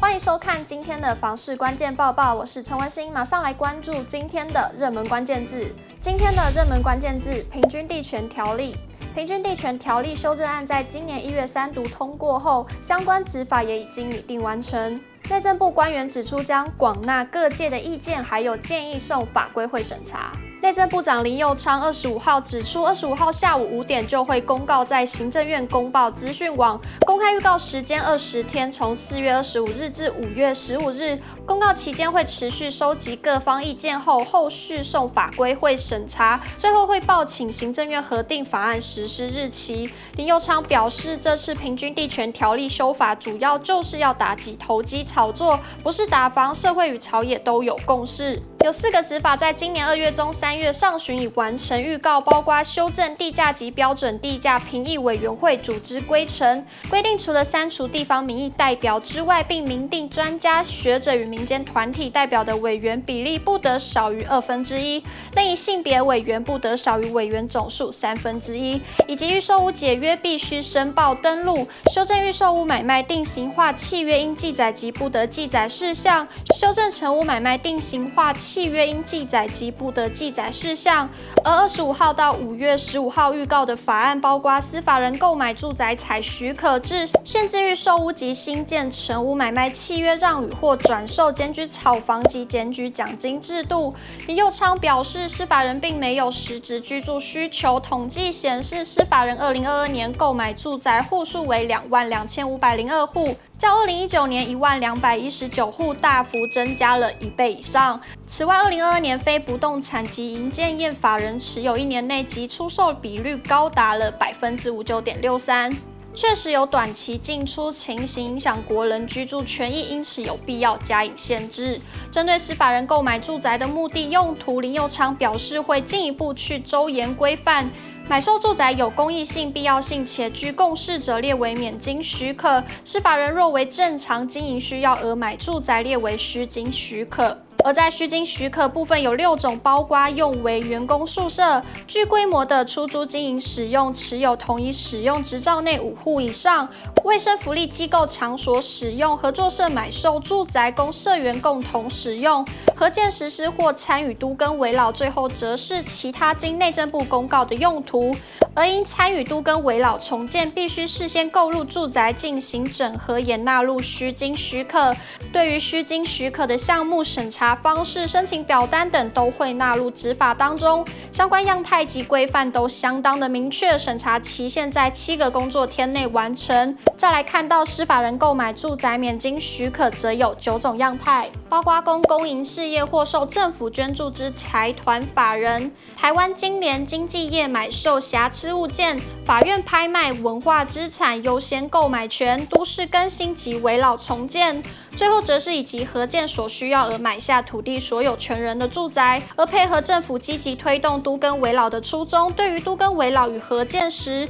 欢迎收看今天的房市关键报报，我是陈文心，马上来关注今天的热门关键字。今天的热门关键字：平均地权条例。平均地权条例修正案在今年一月三读通过后，相关执法也已经拟定完成。内政部官员指出，将广纳各界的意见，还有建议送法规会审查。内政部长林佑昌二十五号指出，二十五号下午五点就会公告在行政院公报资讯网公开预告时间二十天，从四月二十五日至五月十五日。公告期间会持续收集各方意见后，后续送法规会审查，最后会报请行政院核定法案实施日期。林佑昌表示，这次平均地权条例修法主要就是要打击投机炒作，不是打房，社会与朝野都有共识。有四个执法在今年二月中、三月上旬已完成预告，包括修正地价及标准地价评议委员会组织规程，规定除了删除地方民意代表之外，并明定专家学者与民间团体代表的委员比例不得少于二分之一，另一性别委员不得少于委员总数三分之一，以及预售屋解约必须申报登录，修正预售屋买卖定型化契约应记载及不得记载事项，修正成屋买卖定型化。契约应记载及不得记载事项，而二十五号到五月十五号预告的法案包括司法人购买住宅采许可制、限制预售屋及新建成屋买卖契约让与或转售、检举炒房及检举奖金制度。李佑昌表示，司法人并没有实质居住需求，统计显示，司法人二零二二年购买住宅户数为两万两千五百零二户。较二零一九年一万两百一十九户大幅增加了一倍以上。此外，二零二二年非不动产及营建业法人持有一年内即出售比率高达了百分之五九点六三。确实有短期进出情形影响国人居住权益，因此有必要加以限制。针对司法人购买住宅的目的用途，林佑昌表示会进一步去周延规范，买售住宅有公益性、必要性且居共事者列为免经许可；司法人若为正常经营需要而买住宅，列为需经许可。而在需经许可部分有六种，包括用为员工宿舍、具规模的出租经营使用、持有同一使用执照内五户以上、卫生福利机构场所使用、合作社买售住宅供社员共同使用、合建实施或参与都更危老，最后则是其他经内政部公告的用途。而因参与都更危老重建，必须事先购入住宅进行整合，也纳入需经许可。对于需经许可的项目审查方式、申请表单等，都会纳入执法当中。相关样态及规范都相当的明确，审查期限在七个工作天内完成。再来看到司法人购买住宅免经许可，则有九种样态，包括公公营事业或受政府捐助之财团法人、台湾金联经纪业买受瑕疵物件、法院拍卖文化资产优先购买权、都市更新及危老重建，最后则是以及合建所需要而买下土地所有权人的住宅，而配合政府积极推动都更危老的初衷，对于都更危老与合建时，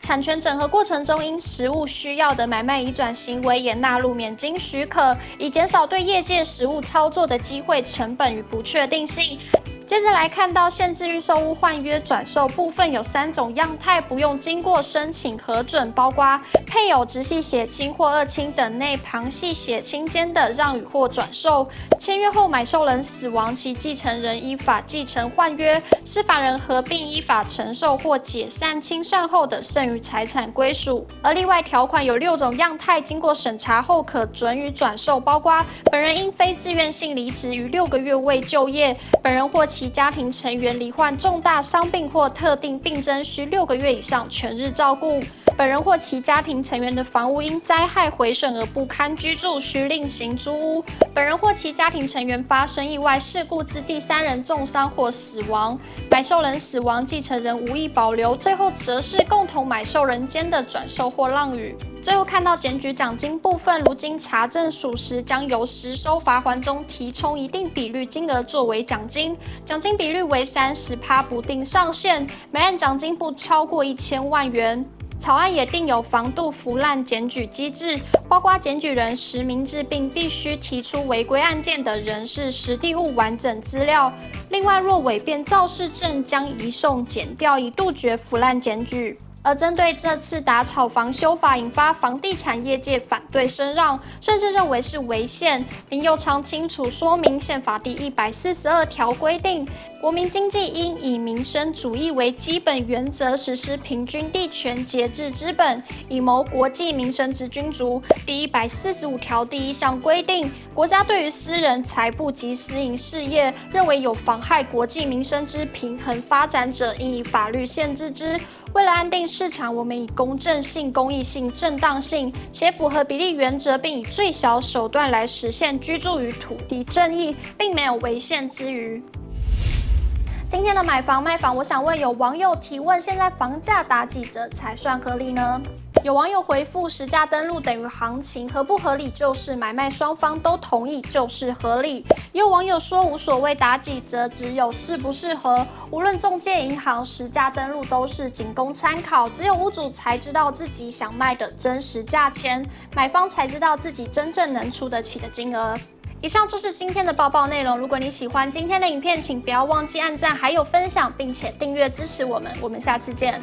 产权整合过程中因实物需要的买卖移转行为也纳入免经许可，以减少对业界实物操作的机会成本与不确定性。接着来看到限制预售屋换约转售部分有三种样态，不用经过申请核准，包括配偶、直系血亲或二亲等内旁系血亲间的让与或转售，签约后买受人死亡，其继承人依法继承换约，司法人合并依法承受或解散清算后的剩余财产归属。而另外条款有六种样态，经过审查后可准予转售，包括本人因非自愿性离职于六个月未就业，本人或其其家庭成员罹患重大伤病或特定病症，需六个月以上全日照顾；本人或其家庭成员的房屋因灾害毁损而不堪居住，需另行租屋；本人或其家庭成员发生意外事故致第三人重伤或死亡，买受人死亡，继承人无意保留；最后则是共同买受人间的转售或让与。最后看到检举奖金部分，如今查证属实，将由实收罚锾中提充一定比率金额作为奖金，奖金比率为三十趴，不定上限，每案奖金不超过一千万元。草案也订有防杜腐烂检举机制，包括检举人实名制，并必须提出违规案件的人事实地物完整资料。另外，若伪变肇事证，将移送检调，以杜绝腐烂检举。而针对这次打炒房修法，引发房地产业界反对声浪，甚至认为是违宪。林右昌清楚说明，宪法第一百四十二条规定，国民经济应以民生主义为基本原则，实施平均地权、节制资本，以谋国计民生之君主。第一百四十五条第一项规定，国家对于私人财布及私营事业，认为有妨害国计民生之平衡发展者，应以法律限制之。为了安定市场，我们以公正性、公益性、正当性，且符合比例原则，并以最小手段来实现居住于土地正义，并没有违宪之余。今天的买房卖房，我想问有网友提问：现在房价打几折才算合理呢？有网友回复：实价登录等于行情，合不合理就是买卖双方都同意就是合理。也有网友说无所谓打几折，只有适不适合。无论中介银行实价登录都是仅供参考，只有屋主才知道自己想卖的真实价钱，买方才知道自己真正能出得起的金额。以上就是今天的报报内容。如果你喜欢今天的影片，请不要忘记按赞还有分享，并且订阅支持我们。我们下次见。